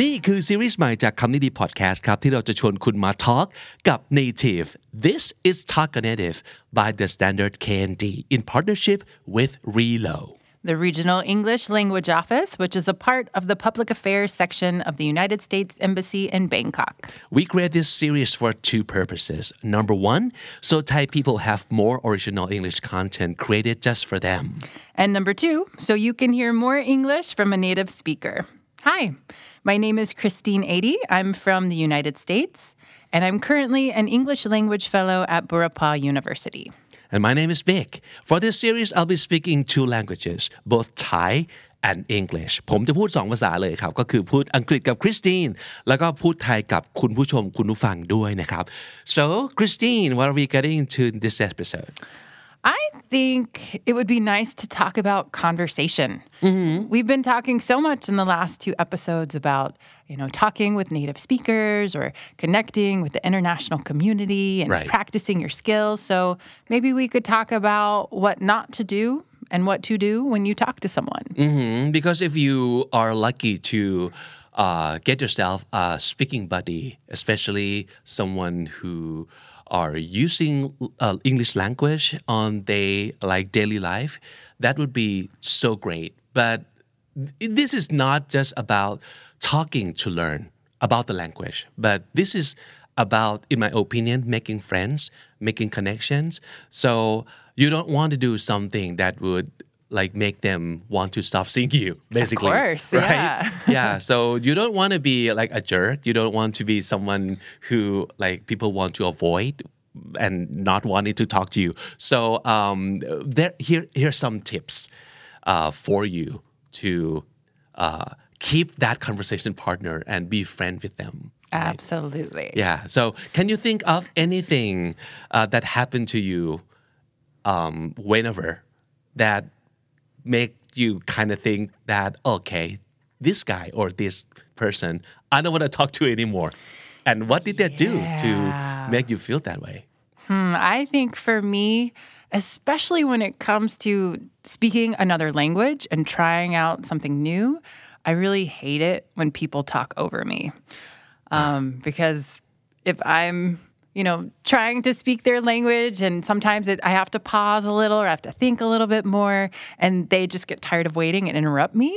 นี่คือซีรีส์ใหม่จากคำนี้ดีพอดแคสต์ครับ ที่เราจะชวนคุณมาทอล์กกับ Native This is Talk Native by The Standard KND in partnership with Relo The Regional English Language Office, which is a part of the Public Affairs section of the United States Embassy in Bangkok. We create this series for two purposes. Number one, so Thai people have more original English content created just for them. And number two, so you can hear more English from a native speaker. Hi. My name is Christine ChristineAdy. I'm from the United States, and I'm currently an English language fellow at Burapha University. And my name is Big. For this series, I'll be speaking two languages, both Thai and English ผมจะพูด 2 ภาษาเลยครับ so Christine what are we getting into this episode I think it would be nice to talk about conversation. We've been talking so much in the last two episodes about, you know, talking with native speakers or connecting with the international community and Right. practicing your skills. So maybe we could talk about what not to do and what to do when you talk to someone. Mhm, because if you are lucky to uh, get yourself a speaking buddy, especially someone who are using uh, English language on their like daily life, that would be so great. But this is not just about talking to learn about the language, but this is about, in my opinion, making friends, making connections. So you don't want to do something that would like make them want to stop seeing you basically Of course, right yeah. yeah so you don't want to be like a jerk you don't want to be someone who like people want to avoid and not wanting to talk to you so um there here here's some tips uh, for you to uh, keep that conversation partner and be friend with them Absolutely. yeah. So, can you think of anything uh, that happened to you um, whenever that make you kind of think that okay, this guy or this person, I don't want to talk to anymore. And what did they do to make you feel that way? Hmm, I think for me, especially when it comes to speaking another language and trying out something new, I really hate it when people talk over me. Um, because if I'm, you know, trying to speak their language and sometimes it, I have to pause a little or I have to think a little bit more and they just get tired of waiting and interrupt me,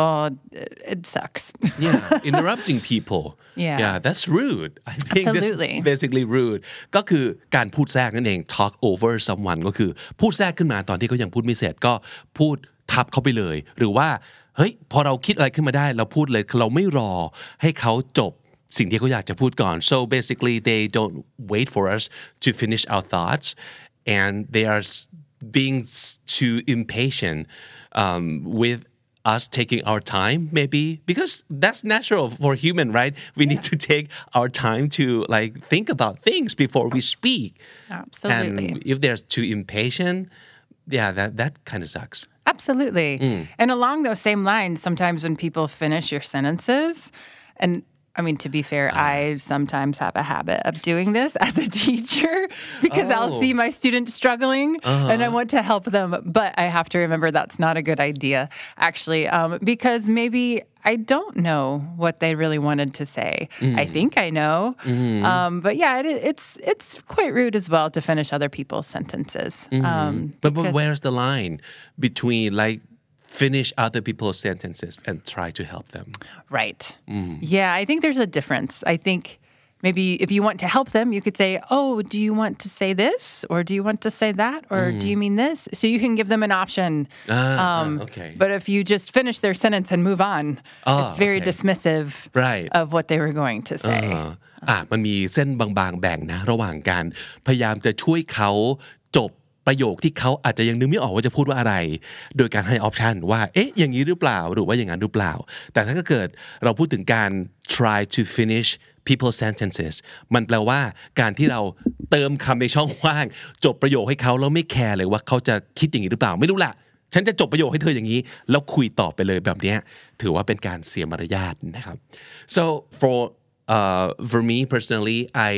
oh, it, it sucks. Yeah, interrupting people. Yeah. Yeah, that's rude. I think Absolutely. that's basically rude. ก็คือการพูดแทรกนั่นเอง talk over someone ก็คือพูดแทรกขึ้นมาตอนที่เขายังพูดไม่เสร็จก็พูดทับเขาไปเลย หรือว่าเฮ้ยพอเราคิดอะไรขึ้นมาได้ เราพูดเลยเราไม่รอให้เขาจบ สิ่งที่เขาอยากจะพูดก่อน so basically they don't wait for us to finish our thoughts and they are s- being s- too impatient um, with us taking our time maybe because that's natural for human right we need to take our time to like think about things before we speak Absolutely. and if they're too impatient yeah that that kind of sucks Absolutely. And along those same lines, sometimes when people finish your sentences, and I mean, to be fair, I sometimes have a habit of doing this as a teacher because I'll Oh. see my student struggling and I want to help them. But I have to remember that's not a good idea, actually, um, because maybe I don't know what they really wanted to say. I think I know. Um, but yeah, it, it's, it's quite rude as well to finish other people's sentences. Um, but, but where's the line between like finish other people's sentences and try to help them Right. Yeah, I think there's a difference. I think maybe if you want to help them, you could say, Oh, do you want to say this? Or do you want to say that? Or do you mean this? So you can give them an option. Ah, ah, Um, okay. But if you just finish their sentence and move on, Ah, it's very okay. dismissive Right. of what they were going to say. อ่าอ่ะมันมีเส้นบางๆแบ่งนะ ระหว่างการพยายามจะช่วยเขาจบ ประโยคที่เขาอาจจะยังนึกไม่ออกว่าจะพูดว่าอะไร โดยการให้ออปชันว่า เอ๊ะ อย่างนี้หรือเปล่า หรือว่าอย่างนั้นหรือเปล่า แต่ถ้าเกิดเราพูดถึงการ try to finish people sentences มันแปลว่าการที่เราเติมคำในช่องว่าง จบประโยคให้เขาแล้วไม่แคร์เลยว่าเขาจะคิดอย่างนี้หรือเปล่า ไม่รู้ละฉันจะจบประโยคให้เธออย่างนี้ แล้วคุยต่อไปเลยแบบนี้ถือว่าเป็นการเสียมารยาทนะครับ so for uh, for me personally I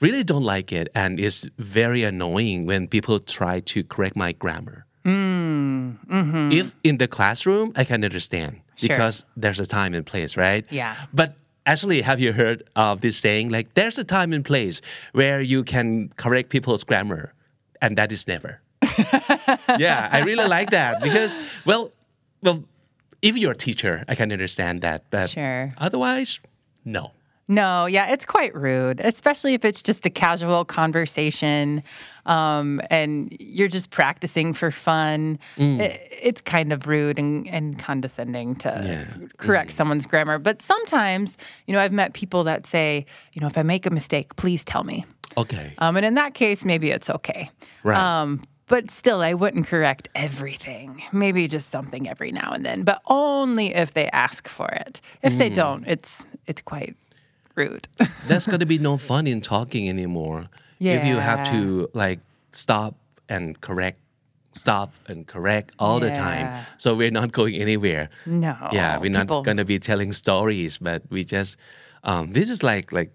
really don't like it and it's very annoying when people try to correct my grammar. Mm, mm-hmm. If in the classroom I can understand because there's a time and place right? Yeah. but actually have you heard of this saying like there's a time and place where you can correct people's grammar and that is never. Yeah I really like that because well well if you're a teacher I can understand that but Sure. otherwise no No, yeah, it's quite rude, especially if it's just a casual conversation um, and you're just practicing for fun. It- it's kind of rude and, and condescending to correct someone's grammar. But sometimes, you know, I've met people that say, you know, if I make a mistake, please tell me. okay Um, and in that case, maybe it's okay. Right. Um, but still, I wouldn't correct everything. Maybe just something every now and then, but only if they ask for it. If they don't, it's it's quite rude. there's going to be no fun in talking anymore. If you have to like stop and correct stop and correct all the time. So we're not going anywhere. No, yeah we're not going to be telling stories but we just um, this is like like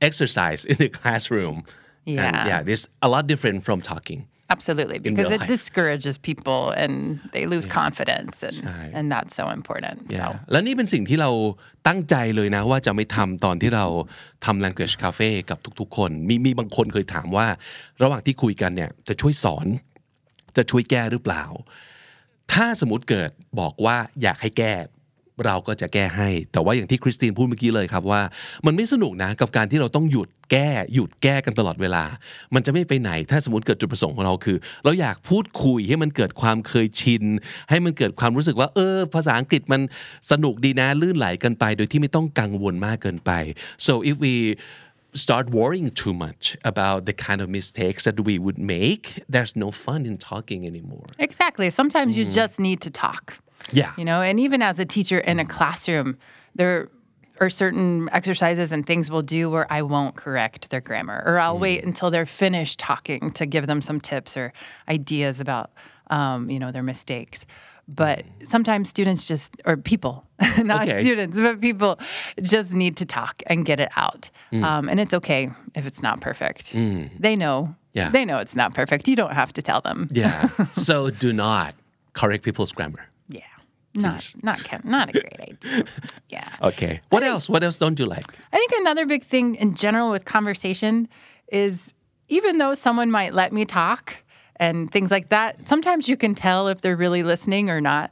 exercise in the classroom. And Yeah. yeah this a lot different from talking Absolutely, because real it life. discourages people and they lose confidence, and and that's so important. Yeah. So และนี่เป็นสิ่งที่เราตั้งใจเลยนะว่าจะไม่ทำตอนที่เราทำ language cafe กับทุกๆ คน มีมีบางคนเคยถามว่า ระหว่างที่คุยกันเนี่ยจะช่วยสอน จะช่วยแก้หรือเปล่า ถ้าสมมติเกิดบอกว่าอยากให้แก้ เราก็จะแก้ให้ แต่ว่าอย่างที่คริสตินพูดเมื่อกี้เลยครับว่า มันไม่สนุกนะกับการที่เราต้องหยุดแก้หยุดแก้กันตลอดเวลา มันจะไม่ไปไหน ถ้าสมมติเกิดจุดประสงค์ของเราคือ เราอยากพูดคุยให้มันเกิดความเคยชิน ให้มันเกิดความรู้สึกว่า เออ ภาษาอังกฤษมันสนุกดีนะลื่นไหลกันไป โดยที่ไม่ต้องกังวลมากเกินไป so if we start worrying too much about the kind of mistakes that we would make there's no fun in talking anymore exactly, sometimes you just need to talk. Yeah You know, and even as a teacher in a classroom, there are certain exercises and things we'll do where I won't correct their grammar, or I'll wait until they're finished talking to give them some tips or ideas about, um, you know, their mistakes. But sometimes students just, or people, not Okay. students, but people just need to talk and get it out. Um, and it's okay if it's not perfect. They know. Yeah. They know it's not perfect. You don't have to tell them. yeah so do not correct people's grammar Not not not a great idea. Yeah. okay what else what else don't you like I think another big thing in general with conversation is even though someone might let me talk and things like that, sometimes you can tell if they're really listening or not.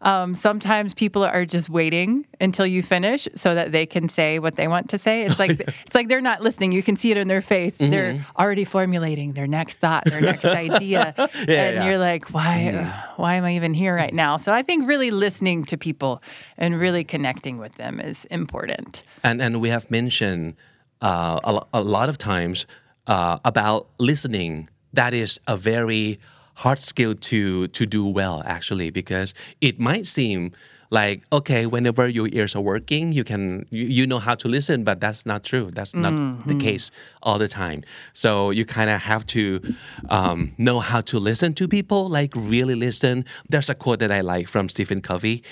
Um, sometimes people are just waiting until you finish so that they can say what they want to say. It's like it's like they're not listening. You can see it in their face. They're already formulating their next thought, their next idea, and yeah. you're like, why? Why am I even here right now? So I think really listening to people and really connecting with them is important. and and we have mentioned uh, a, a lot of times uh, about listening that is a very hard skill to to do well actually because it might seem like okay whenever your ears are working you can you, you know how to listen but that's not true that's not the case all the time so you kind of have to um, know how to listen to people like really listen there's a quote that i like from stephen covey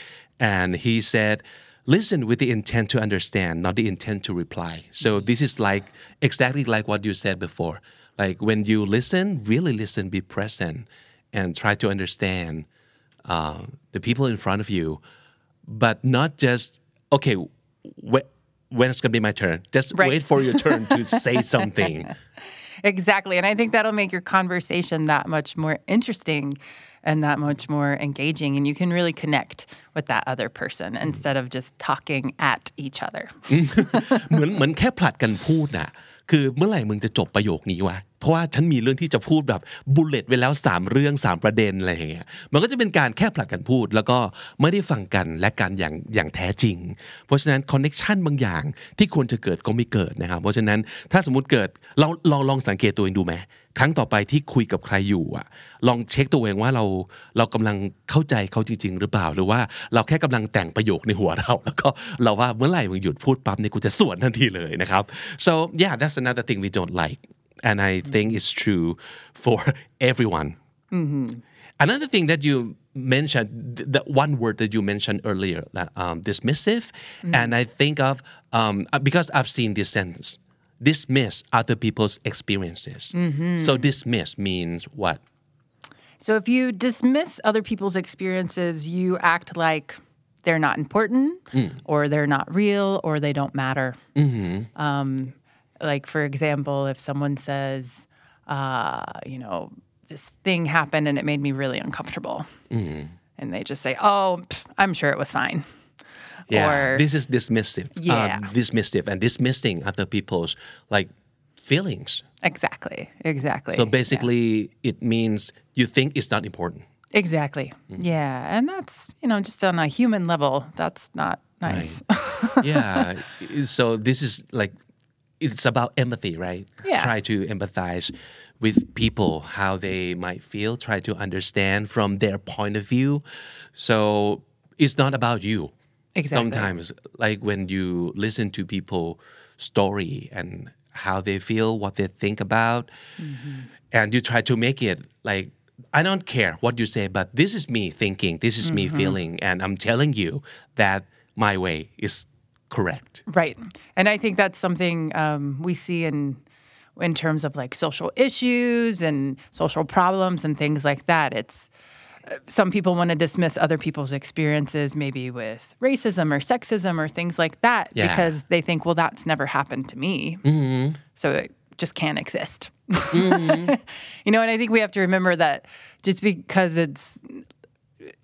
and he said listen with the intent to understand, not the intent to reply. So this is like exactly like what you said before Like when you listen, really listen, be present, and try to understand uh, the people in front of you, but not just okay. Wh- when it's gonna be my turn? Just Right. wait for your turn to say something. Exactly. And I think that'll make your conversation that much more interesting and that much more engaging. And you can really connect with that other person instead of just talking at each other. เหมือนเหมือนแค่ผลัดกันพูดน่ะ คือเมื่อไหร่มึงจะจบประโยคนี้วะเพราะว่าฉันมีเรื่องที่จะพูดแบบบุลเลตไว้แล้ว 3 เรื่อง 3 ประเด็นอะไรอย่างเงี้ยมันก็จะเป็นการแค่ผลัดกันพูด แล้วก็ไม่ได้ฟังกันและการอย่างอย่างแท้จริง เพราะฉะนั้นคอนเน็ชันบางอย่างที่ควรจะเกิดก็ไม่เกิดนะครับเพราะฉะนั้นถ้าสมมติเกิดเราลองลองสังเกตตัวเองดูไหม ครั้งต่อไปที่คุยกับใครอยู่อะลองเช็คตัวเองว่าเราเรากำลังเข้าใจเขาจริง ๆ หรือเปล่า หรือว่าเราแค่กำลังแต่งประโยคในหัวเรา แล้วก็เราว่าเมื่อไหร่มึงหยุดพูดปั๊บเนี่ยกูจะสวนทันทีเลยนะครับ so yeah that's another thing we don't like and I think it's true for everyone another thing that you mentioned th- the one word that you mentioned earlier that um, dismissive and I think of um, because I've seen this sentence dismiss other people's experiences so dismiss means what So if you dismiss other people's experiences, you act like they're not important or they're not real or they don't matter. Um, like, for example, if someone says, uh, you know, this thing happened and it made me really uncomfortable. And they just say, oh, pff, I'm sure it was fine. Yeah, Or, this is dismissive. Yeah. Um, dismissive and dismissing other people's like feelings. exactly, exactly. So Yeah. basically, it means you think it's not important. Exactly. Yeah. And that's, you know, just on a human level, that's not nice. yeah. So this is like it's about empathy, right? Yeah. Try to empathize with people how they might feel. Try to understand from their point of view. So it's not about you. Exactly. Sometimes, like when you listen to people story and how they feel, what they think about, and you try to make it like I don't care what you say, but this is me thinking, this is me feeling, and I'm telling you that my way is correct. Right. And I think that's something um, we see in in terms of like social issues and social problems and things like that. It's some people want to dismiss other people's experiences, maybe with racism or sexism or things like that, Yeah. because they think, well, that's never happened to me. Mm-hmm. So it just can't exist. Mm-hmm. you know, and I think we have to remember that just because it's,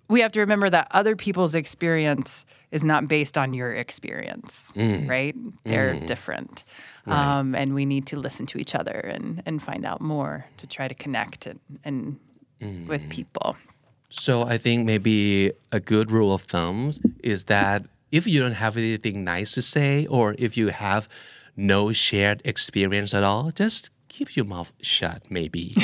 we have to remember that other people's experience is not based on your experience, mm. right? They're mm. different. Um, and we need to listen to each other and, and find out more to try to connect and, and with mm. people. So I think maybe a good rule of thumb is that if you don't have anything nice to say or if you have no shared experience at all, just keep your mouth shut maybe.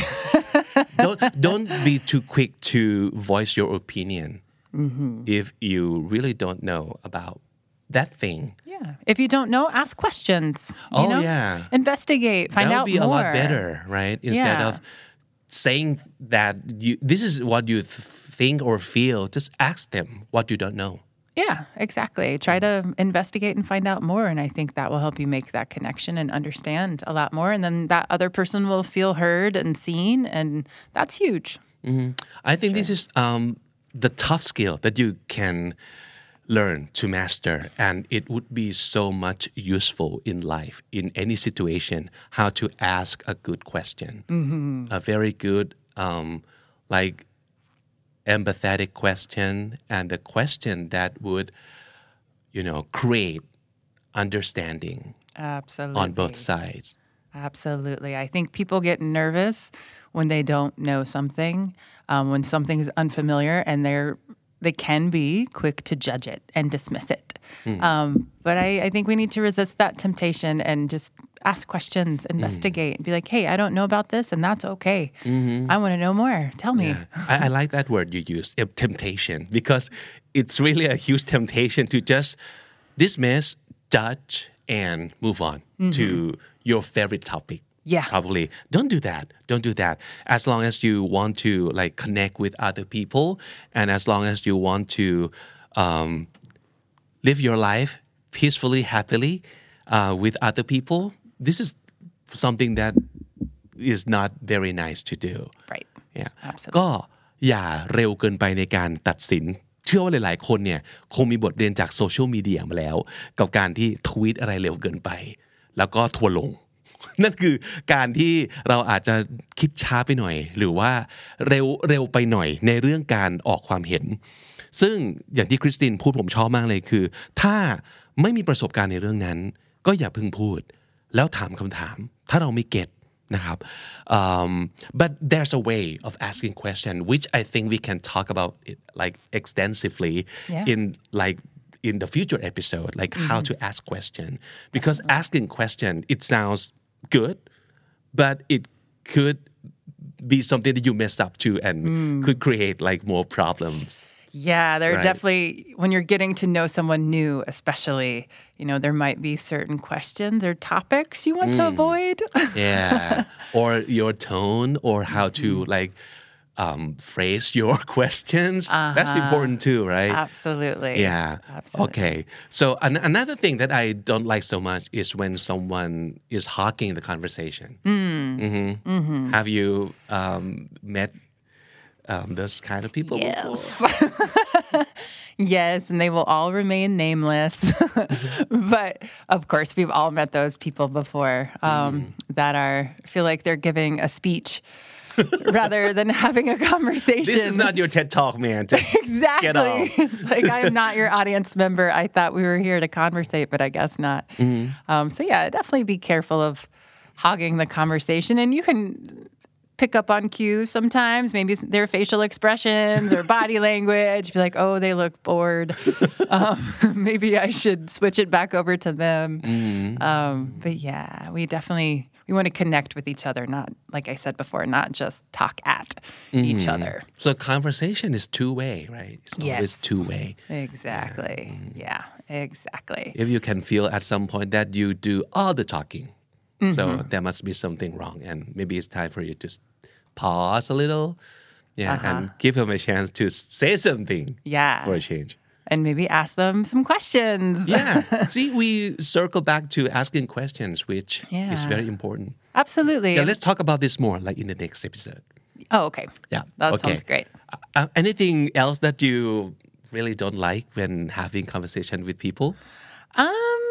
don't don't be too quick to voice your opinion mm-hmm. if you really don't know about that thing. Yeah. If you don't know, ask questions. You Oh, know? yeah. Investigate. Find out. that would out be more. a lot better, right? Instead Yeah. of saying that you this is what you th- think or feel, just ask them what you don't know. Yeah, exactly. Try to investigate and find out more. And I think that will help you make that connection and understand a lot more. And then that other person will feel heard and seen. And that's huge. I think this is um, the tough skill that you can learn to master, and it would be so much useful in life in any situation. How to ask a good question, a very good, um, like empathetic question, and the question that would, you know, create understanding Absolutely. on both sides. Absolutely. I think people get nervous when they don't know something, um, when is unfamiliar, and they're they can be quick to judge it and dismiss it. Um, but I, I think we need to resist that temptation and just ask questions, investigate, and be like, "Hey, I don't know about this, and that's okay. I want to know more. Tell me." I, I like that word you use, uh, temptation, because it's really a huge temptation to just dismiss, judge, and move on to your favorite topic. Yeah. Probably. Don't do that. Don't do that. As long as you want to like connect with other people and as long as you want to um, live your life peacefully, happily uh, with other people, this is something that is not very nice to do. Right. Yeah. Absolutely. ก็อย่าเร็วเกินไปในการตัดสิน เชื่อว่าหลาย ๆ คนเนี่ยคงมีบทเรียนจากโซเชียลมีเดียมาแล้ว กับการที่ทวีตอะไรเร็วเกินไป แล้วก็ทัวร์ลง นั่นคือการที่เราอาจจะคิดช้าไปหน่อย หรือว่าเร็วเร็วไปหน่อยในเรื่องการออกความเห็น ซึ่งอย่างที่คริสตินพูดผมชอบมากเลยคือ ถ้าไม่มีประสบการณ์ในเรื่องนั้น ก็อย่าเพิ่งพูด แล้วถามคำถาม ถ้าเราไม่เก็ต นะครับ um, but there's a way of asking question which I think we can talk about it like extensively Yeah. in like in the future episode like how to ask question because asking question it sounds good but it could be something that you messed up to and could create like more problems yeah, there are definitely when you're getting to know someone new, especially, you know, there might be certain questions or topics you want to avoid. yeah. Or your tone or how to like um, phrase your questions. That's important too right? Absolutely. yeah. Absolutely. okay. So an- another thing that i don't like so much is when someone is hogging the conversation. Mhm. have you um, met um, those kind of people before Yes. yes, and they will all remain nameless. but of course, we've all met those people before um, that are feel like they're giving a speech rather than having a conversation. this is not your ted talk man Just exactly. get off. it's like I am not your audience member. I thought we were here to conversate, but I guess not. Mm-hmm. Um, so yeah, definitely be careful of hogging the conversation, and you can pick up on cues sometimes. Maybe their facial expressions or body language. Be like, oh, they look bored. um, maybe I should switch it back over to them. Mm-hmm. Um, but yeah, we definitely we want to connect with each other, not like I said before, not just talk at each Mm-hmm. other. so conversation is two way right it's always Yes. two way Exactly. Yeah, exactly. if you can feel at some point that you do all the talking Mm-hmm. so there must be something wrong and maybe it's time for you to pause a little yeah Uh-huh. and give them a chance to say something Yeah. for a change And maybe ask them some questions. yeah see we circle back to asking questions which is very important Absolutely. yeah let's talk about this more like in the next episode oh, okay. yeah That okay. sounds great. Uh, anything else that you really don't like when having conversation with people Um,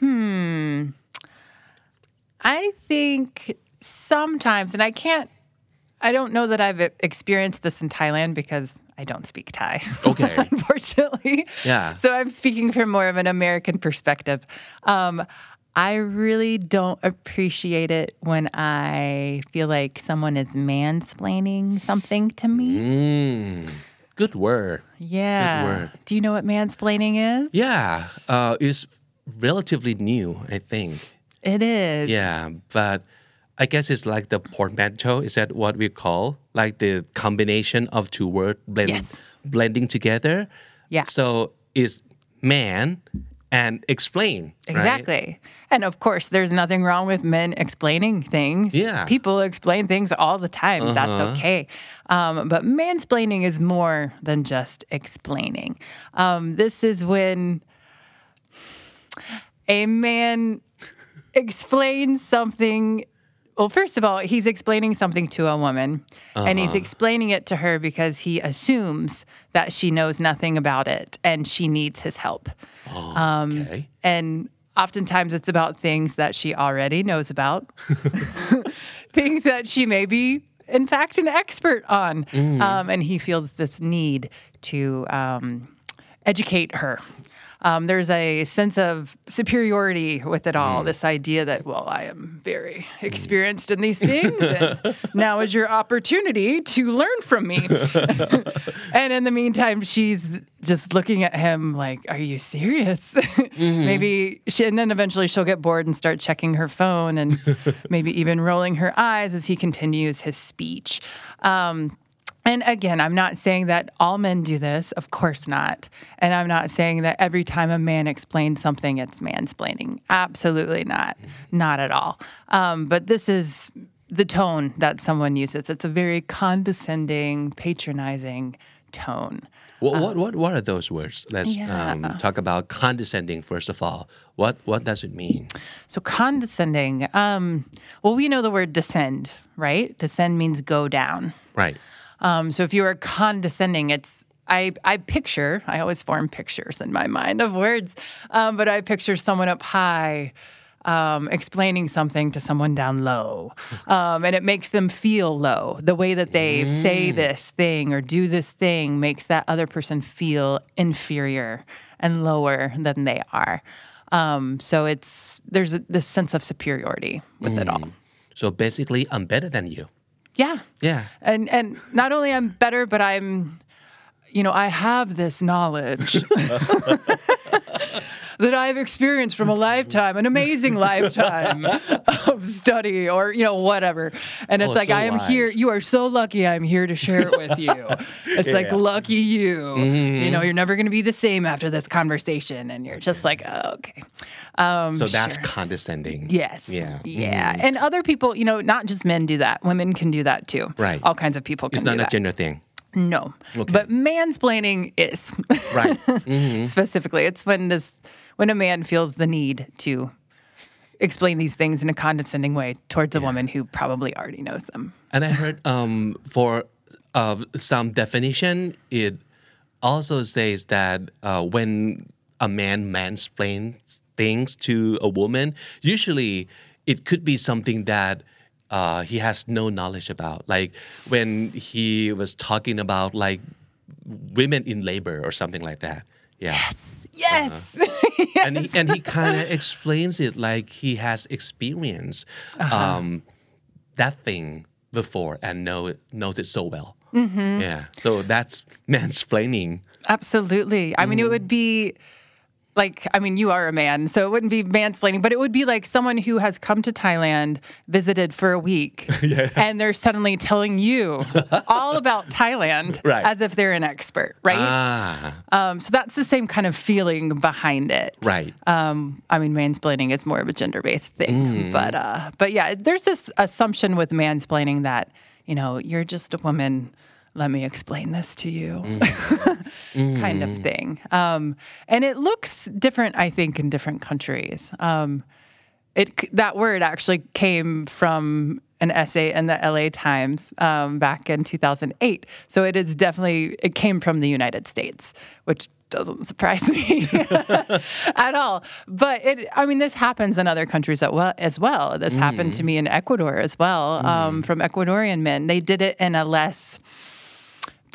hmm. I think sometimes, and I can't, I don't know that I've experienced this in Thailand because I don't speak Thai. Okay. unfortunately. Yeah. So I'm speaking from more of an American perspective. Um, I really don't appreciate it when I feel like someone is mansplaining something to me. mm, good word Yeah. Good word. Do you know what mansplaining is? Yeah, uh, it's relatively new, I think. It is. Yeah, but I guess it's like the portmanteau. Is that what we call like the combination of two words blend, Yes. blending together? Yeah. So is man and explain. right? Exactly. And of course, there's nothing wrong with men explaining things. Yeah. People explain things all the time. That's okay. Um, but mansplaining is more than just explaining. Um, this is when a man explains something. Well, first of all, he's explaining something to a woman, and he's explaining it to her because he assumes that she knows nothing about it and she needs his help. Um, okay. And oftentimes it's about things that she already knows about, things that she may be, in fact, an expert on. Um, and he feels this need to um, educate her. Um, there's a sense of superiority with it all. This idea that, well, I am very experienced in these things, and now is your opportunity to learn from me. and in the meantime, she's just looking at him like, "Are you serious?" maybe she, and then eventually she'll get bored and start checking her phone, and maybe even rolling her eyes as he continues his speech. Um, and again, I'm not saying that all men do this, of course not. And I'm not saying that every time a man explains something, it's mansplaining. Absolutely not. Not at all. Um, but this is the tone that someone uses. It's a very condescending, patronizing tone. What, what what what are those words? Let's yeah. um, talk about condescending first of all. What what does it mean? So condescending. Um, well, we know the word descend, right? Descend means go down. Right. Um, so if you are condescending, it's I I picture I always form pictures in my mind of words, um, but I picture someone up high. Um, explaining something to someone down low, um, and it makes them feel low. The way that they say this thing or do this thing makes that other person feel inferior and lower than they are. Um, so it's there's a, this sense of superiority with it all. so basically I'm better than you Yeah. yeah And and not only I'm better, but I'm you know, I have this knowledge that I've experienced from a lifetime, an amazing lifetime of study or, you know, whatever. And it's Oh, like, so I am here. You are so lucky I'm here to share it with you. It's like, lucky you. Mm-hmm. You know, you're never going to be the same after this conversation. And you're just like, oh, okay. Um, so that's sure. condescending Yes. yeah Yeah. Mhm. And other people, you know, not just men do that. Women can do that too. Right. All kinds of people can it's not a gender thing No. But mansplaining is. Right. Mm-hmm. Specifically, it's when this when a man feels the need to explain these things in a condescending way towards a woman who probably already knows them. And I heard um, for uh, some definition, it also says that uh, when a man mansplains things to a woman, usually it could be something that uh, he has no knowledge about. Like when he was talking about like women in labor or something like that. Yeah. Yes. Uh-huh. and he and he kind of explains it like he has experienced uh-huh. um, that thing before and know it, knows it so well. Mm-hmm. Yeah, so that's mansplaining. Absolutely. I mean, it mm-hmm. would be like, I mean, you are a man, so it wouldn't be mansplaining, but it would be like someone who has come to Thailand, visited for a week, and they're suddenly telling you all about Thailand Right. as if they're an expert, right? Ah, Um, so that's the same kind of feeling behind it. right. Um, I mean, mansplaining is more of a gender-based thing, Mm. but uh, but yeah, there's this assumption with mansplaining that you know you're just a woman. Let me explain this to you, kind of thing. Um, and it looks different, I think, in different countries. Um, it that word actually came from an essay in the LA Times um, back in 2008. So it is definitely it came from the United States, which doesn't surprise me at all. But it, I mean, this happens in other countries as well. As well, this happened to me in Ecuador as well. Um, from Ecuadorian men, they did it in a less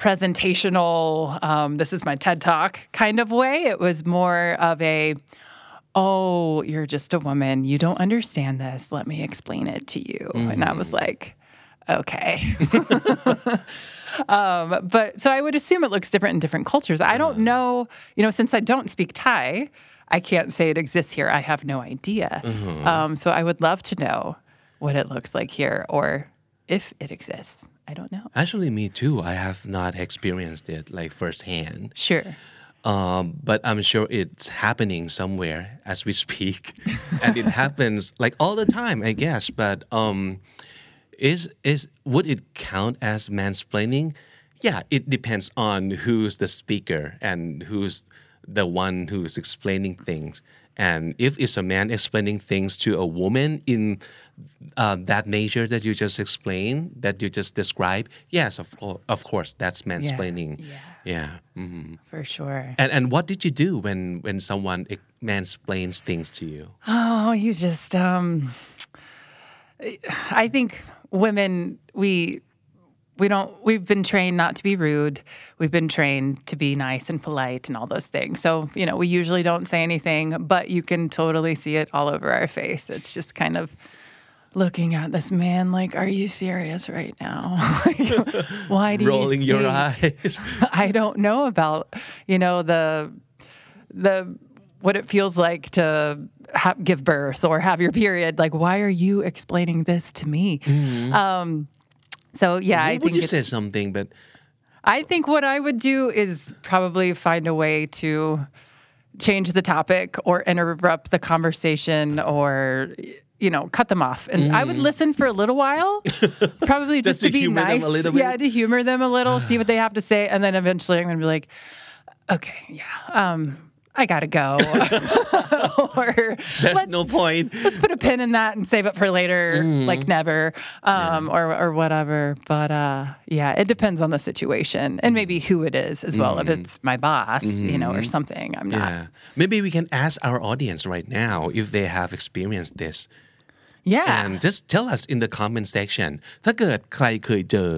presentational. Um, this is my TED talk kind of way. It was more of a oh, you're just a woman. You don't understand this. Let me explain it to you. And I was like, okay. um, but so I would assume it looks different in different cultures. I don't know, you know, since I don't speak Thai, I can't say it exists here. I have no idea. Um, so I would love to know what it looks like here or if it exists. I don't know. Actually, me too. I have not experienced it like firsthand. Sure. Um, but I'm sure it's happening somewhere as we speak, and it happens like all the time, I guess. But um, is is would it count as mansplaining? Yeah, it depends on who's the speaker and who's the one who's explaining things. And if it's a man explaining things to a woman in uh, that nature that you just explained, that you just described, yes, of, of course, that's mansplaining. Yeah. Yeah. mhm. For sure. And and what did you do when when someone mansplains things to you? Oh, you just um I think women we we don't we've been trained not to be rude. We've been trained to be nice and polite and all those things. So, you know, we usually don't say anything, but you can totally see it all over our face. It's just kind of looking at this man like, are you serious right now? Like, Why do you Rolling your eyes. I don't know about, you know, the the what it feels like to ha- give birth or have your period. Like, why are you explaining this to me? Um, so yeah, I would think you say something? But I think what I would do is probably find a way to change the topic or interrupt the conversation or you know cut them off and i would listen for a little while probably just, Mm. Just to to be humor them a nice yeah to humor them a little see what they have to say and then eventually i'm gonna be like okay yeah um i gotta go or there's let's, no point. let's put a pin in that and save it for later Mm-hmm. like never um or or whatever but uh yeah it depends on the situation and maybe who it is as well if it's my boss you know or something i'm not Mm-hmm. Yeah. Maybe we can ask our audience right now if they have experienced this. Yeah and just tell us in the comment section ถ้าเกิดใครเคยเจอ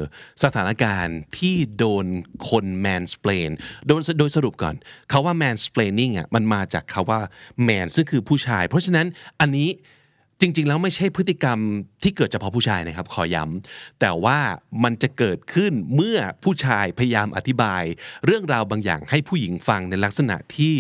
สถานการณ์ที่โดนคน mansplain โดยโดยสรุปก่อนคาว่า mansplaining อะมันมาจากคาว่า man ซึ่งคือผู้ชาย เพราะฉะนั้นอันนี้จจริง ๆ แล้วไม่ใช่พฤติกรรมที่เกิดเฉพาะผู้ชายนะครับ ขอย้ำแต่ว่ามันจะเกิดขึ้นเมื่อผู้ชายพยายามอธิบาย เรื่องราวบางอย่างให้ผู้หญิงฟังในลักษณะที่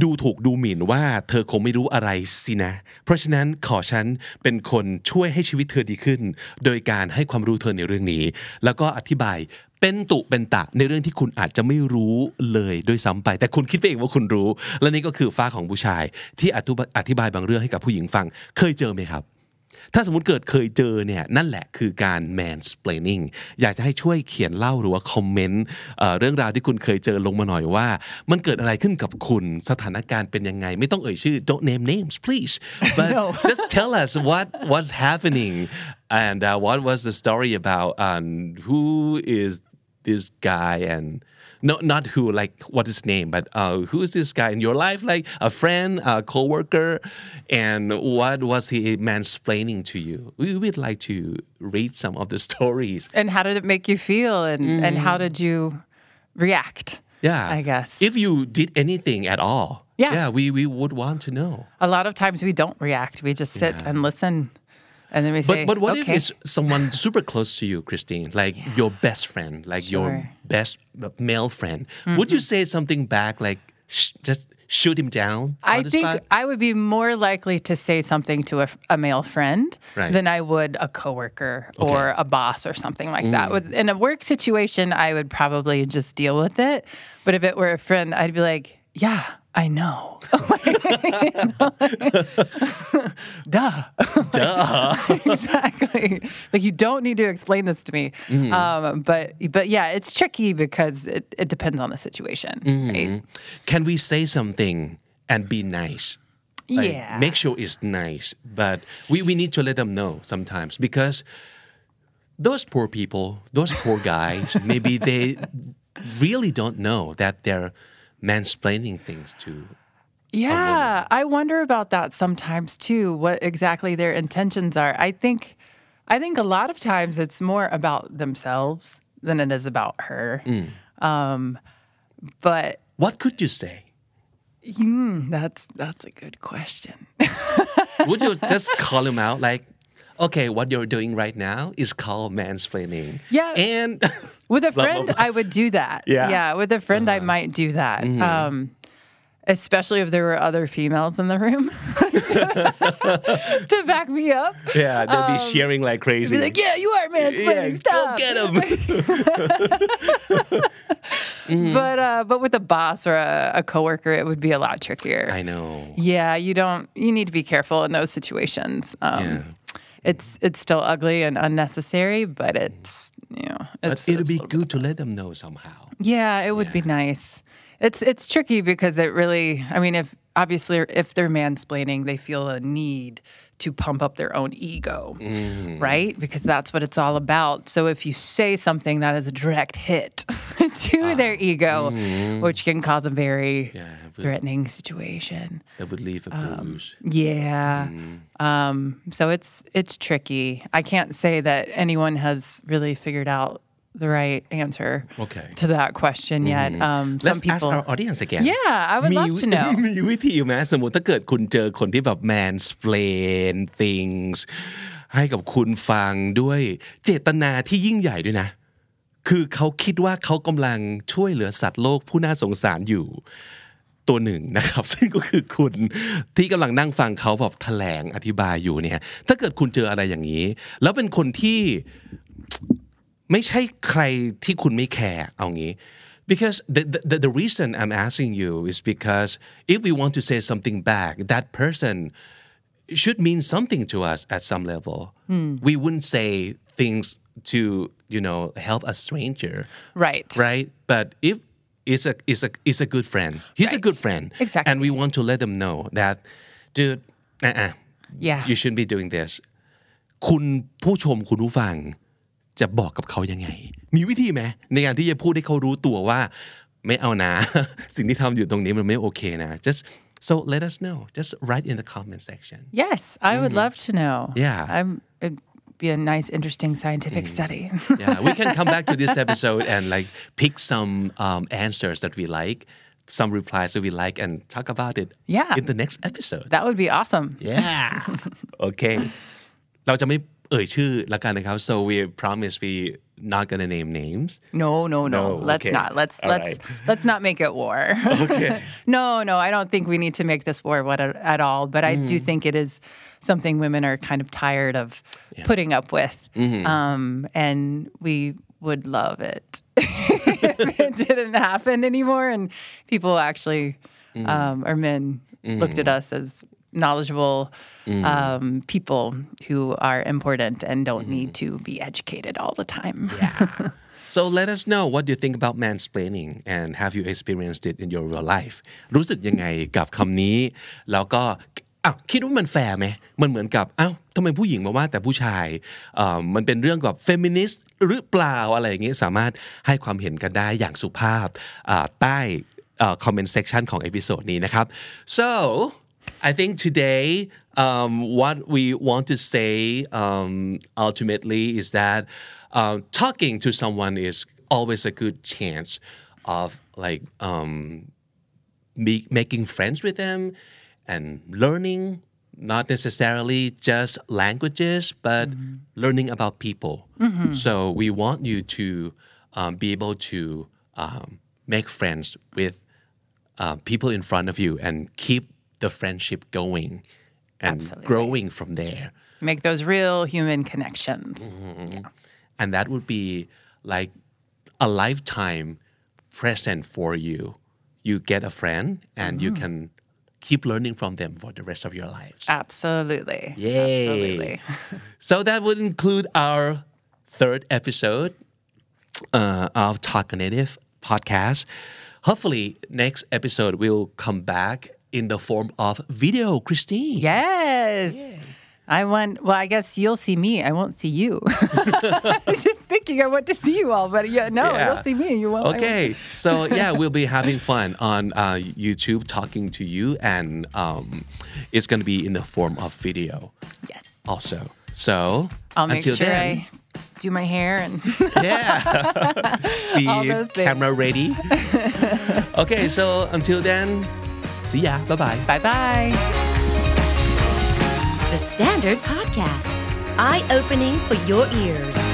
ดูถูกดูหมิ่นว่าเธอคงไม่รู้อะไรสินะ เพราะฉะนั้นขอฉันเป็นคนช่วยให้ชีวิตเธอดีขึ้น โดยการให้ความรู้เธอในเรื่องนี้ แล้วก็อธิบายเป็นตุเป็นตะในเรื่องที่คุณอาจจะไม่รู้เลยด้วยซ้ำไป แต่คุณคิดไปเองว่าคุณรู้ และนี่ก็คือฟ้าของผู้ชายที่อธิบายอธิบายบางเรื่องให้กับผู้หญิงฟัง เคยเจอไหมครับ ถ้าสมมติเกิดเคยเจอเนี่ยนั่นแหละคือการ mansplaining อยากจะให้ช่วยเขียนเล่าหรือว่าคอมเมนต์เอ่อเรื่องราวที่คุณเคยเจอลงมาหน่อยว่า มันเกิดอะไรขึ้นกับคุณสถานการณ์เป็นยังไง ไม่ต้องเอ่ยชื่อ don't name names please but No. just tell us what was happening and uh, what was the story about um, who is this guy and no, not who, like what is his name, but uh, who is this guy in your life? Like a friend, a coworker, and what was he mansplaining to you? We would like to read some of the stories. And how did it make you feel? And, and how did you react? Yeah, I guess. if you did anything at all, Yeah. yeah, we, we would want to know. A lot of times we don't react. We just sit Yeah. and listen. And then we say, But but what okay. if it's someone super close to you, Christine, like your best friend, like your best male friend? Would you say something back, like sh- just shoot him down? I think spot? I would be more likely to say something to a, a male friend Right. than I would a coworker or a boss or something like that. Mm. With in a work situation, I would probably just deal with it. But if it were a friend, I'd be like, "Yeah, I know." Duh. Duh. exactly. Like you don't need to explain this to me. Mm-hmm. Um, but but yeah, it's tricky because it, it depends on the situation, Mm-hmm. right? Can we say something and be nice? Like, yeah. Make sure it's nice, but we, we need to let them know sometimes because those poor people, those poor guys, maybe they really don't know that they're mansplaining things to. Yeah, I wonder about that sometimes too. What exactly their intentions are. I think, I think a lot of times it's more about themselves than it is about her. Um, but What could you say? mm, that's that's a good question. Would you just call him out like, okay, what you're doing right now is called mansplaining. Yeah. And With a friend, blah. I would do that. Yeah. yeah. With a friend, I might do that. Um, especially if there were other females in the room to, to back me up. yeah, they'll be sharing like crazy. Be like, yeah, you are mansplaining. Yeah, Stop. go get him. But uh, but with a boss or a, a coworker, it would be a lot trickier. I know. yeah, you don't. You need to be careful in those situations. Um, Yeah. It's it's still ugly and unnecessary, but it's you But it's. it'll it's be a little bit- good to let them know somehow. Yeah, it would be nice. It's it's tricky because it really. I mean, if obviously if they're mansplaining, they feel a need to pump up their own ego, mm. right? Because that's what it's all about. So if you say something that is a direct hit to ah. their ego, mm. which can cause a very Yeah, threatening situation. that would leave a um, bruise. Yeah. Mm. Um, so it's it's tricky. I can't say that anyone has really figured out the right answer Okay. to that question yet. Um, some Let's ask people. our audience again. Yeah, I would มี love to know. มีวิธีไหมสมมติถ้าเกิดคุณเจอคนที่แบบ mansplain things ให้กับคุณฟังด้วยเจตนาที่ยิ่งใหญ่ด้วยนะ คือเขาคิดว่าเขากำลังช่วยเหลือสัตว์โลกผู้น่าสงสารอยู่ตัวหนึ่งนะครับ ซึ่งก็คือคุณที่กำลังนั่งฟังเขาแบบแถลงอธิบายอยู่เนี่ยถ้าเกิดคุณเจออะไรอย่างนี้ แล้วเป็นคนที่ ไม่ใช่ใครที่คุณไม่แคร์เอางี้ because the, the the reason I'm asking you is because if we want to say something back that person should mean something to us at some level we wouldn't say things to you know help a stranger Right. right but if is a is a is a good friend he's a Right. good friend Exactly. and we want to let them know that dude uh-uh, Yeah. you shouldn't be doing this คุณผู้ชมคุณผู้ฟัง จะบอกกับเขายังไง มีวิธีไหมในการที่จะพูดให้เขารู้ตัวว่า ไม่เอานะ สิ่งที่ทำอยู่ตรงนี้มันไม่โอเคนะ just so let us know just write in the comment section Yes, I would love to know. Yeah. I'm, it'd be a nice, interesting scientific study. yeah we can come back to this episode and like pick some um, answers that we like some replies that we like and talk about it Yeah. in the next episode That would be awesome. yeah โอเคเราจะไม่ เอ่ยชื่อละกันนะครับ so we promise we not gonna name names No, no, no. No, let's okay. not. Let's All let's right. let's not make it war. Okay. no, no, I don't think we need to make this war what at, at all. But I Mm-hmm. do think it is something women are kind of tired of putting up with, Mm-hmm. um, and we would love it if it didn't happen anymore, and people actually, Mm-hmm. um, or men, looked at us as knowledgeable Mm-hmm. um, people who are important and don't need Mm-hmm. to be educated all the time. So let us know what you think about mansplaining and have you experienced it in your real life รู้สึกยังไงกับคำนี้ แล้วก็อ้าวคิดว่ามันแฟร์ไหมมันเหมือนกับอ้าวทำไมผู้หญิงมาว่าแต่ผู้ชายเอ่อมันเป็นเรื่องกับเฟมินิสต์หรือเปล่าอะไรอย่างนี้สามารถให้ความเห็นกันได้อย่างสุภาพอ่าใต้เอ่อ comment section ของเอพิโซดนี้นะครับ so I think today um, what we want to say um, ultimately is that um, talking to someone is always a good chance of like um, me- making friends with them and learning not necessarily just languages but learning about people. So we want you to um, be able to um, make friends with uh, people in front of you and keep the friendship going and Absolutely. growing from there Make those real human connections. and that would be like a lifetime present for you you get a friend and you can keep learning from them for the rest of your lives Absolutely. Yay. Absolutely. so that would include our third episode uh, of Talk Native podcast. Hopefully, next episode we'll come back in the form of video, Christine. Yes. I want, well, I guess you'll see me. I won't see you. I was just thinking I want to see you all, but yeah, no, Yeah. you'll see me. You won't. I won't. Okay, so yeah, we'll be having fun on uh, YouTube talking to you, and um, it's going to be in the form of video Yes. also. So I'll make until sure then, I do my hair and yeah, be camera ready. okay, so until then, see ya. Bye bye. bye bye. The Standard Podcast, eye opening for your ears.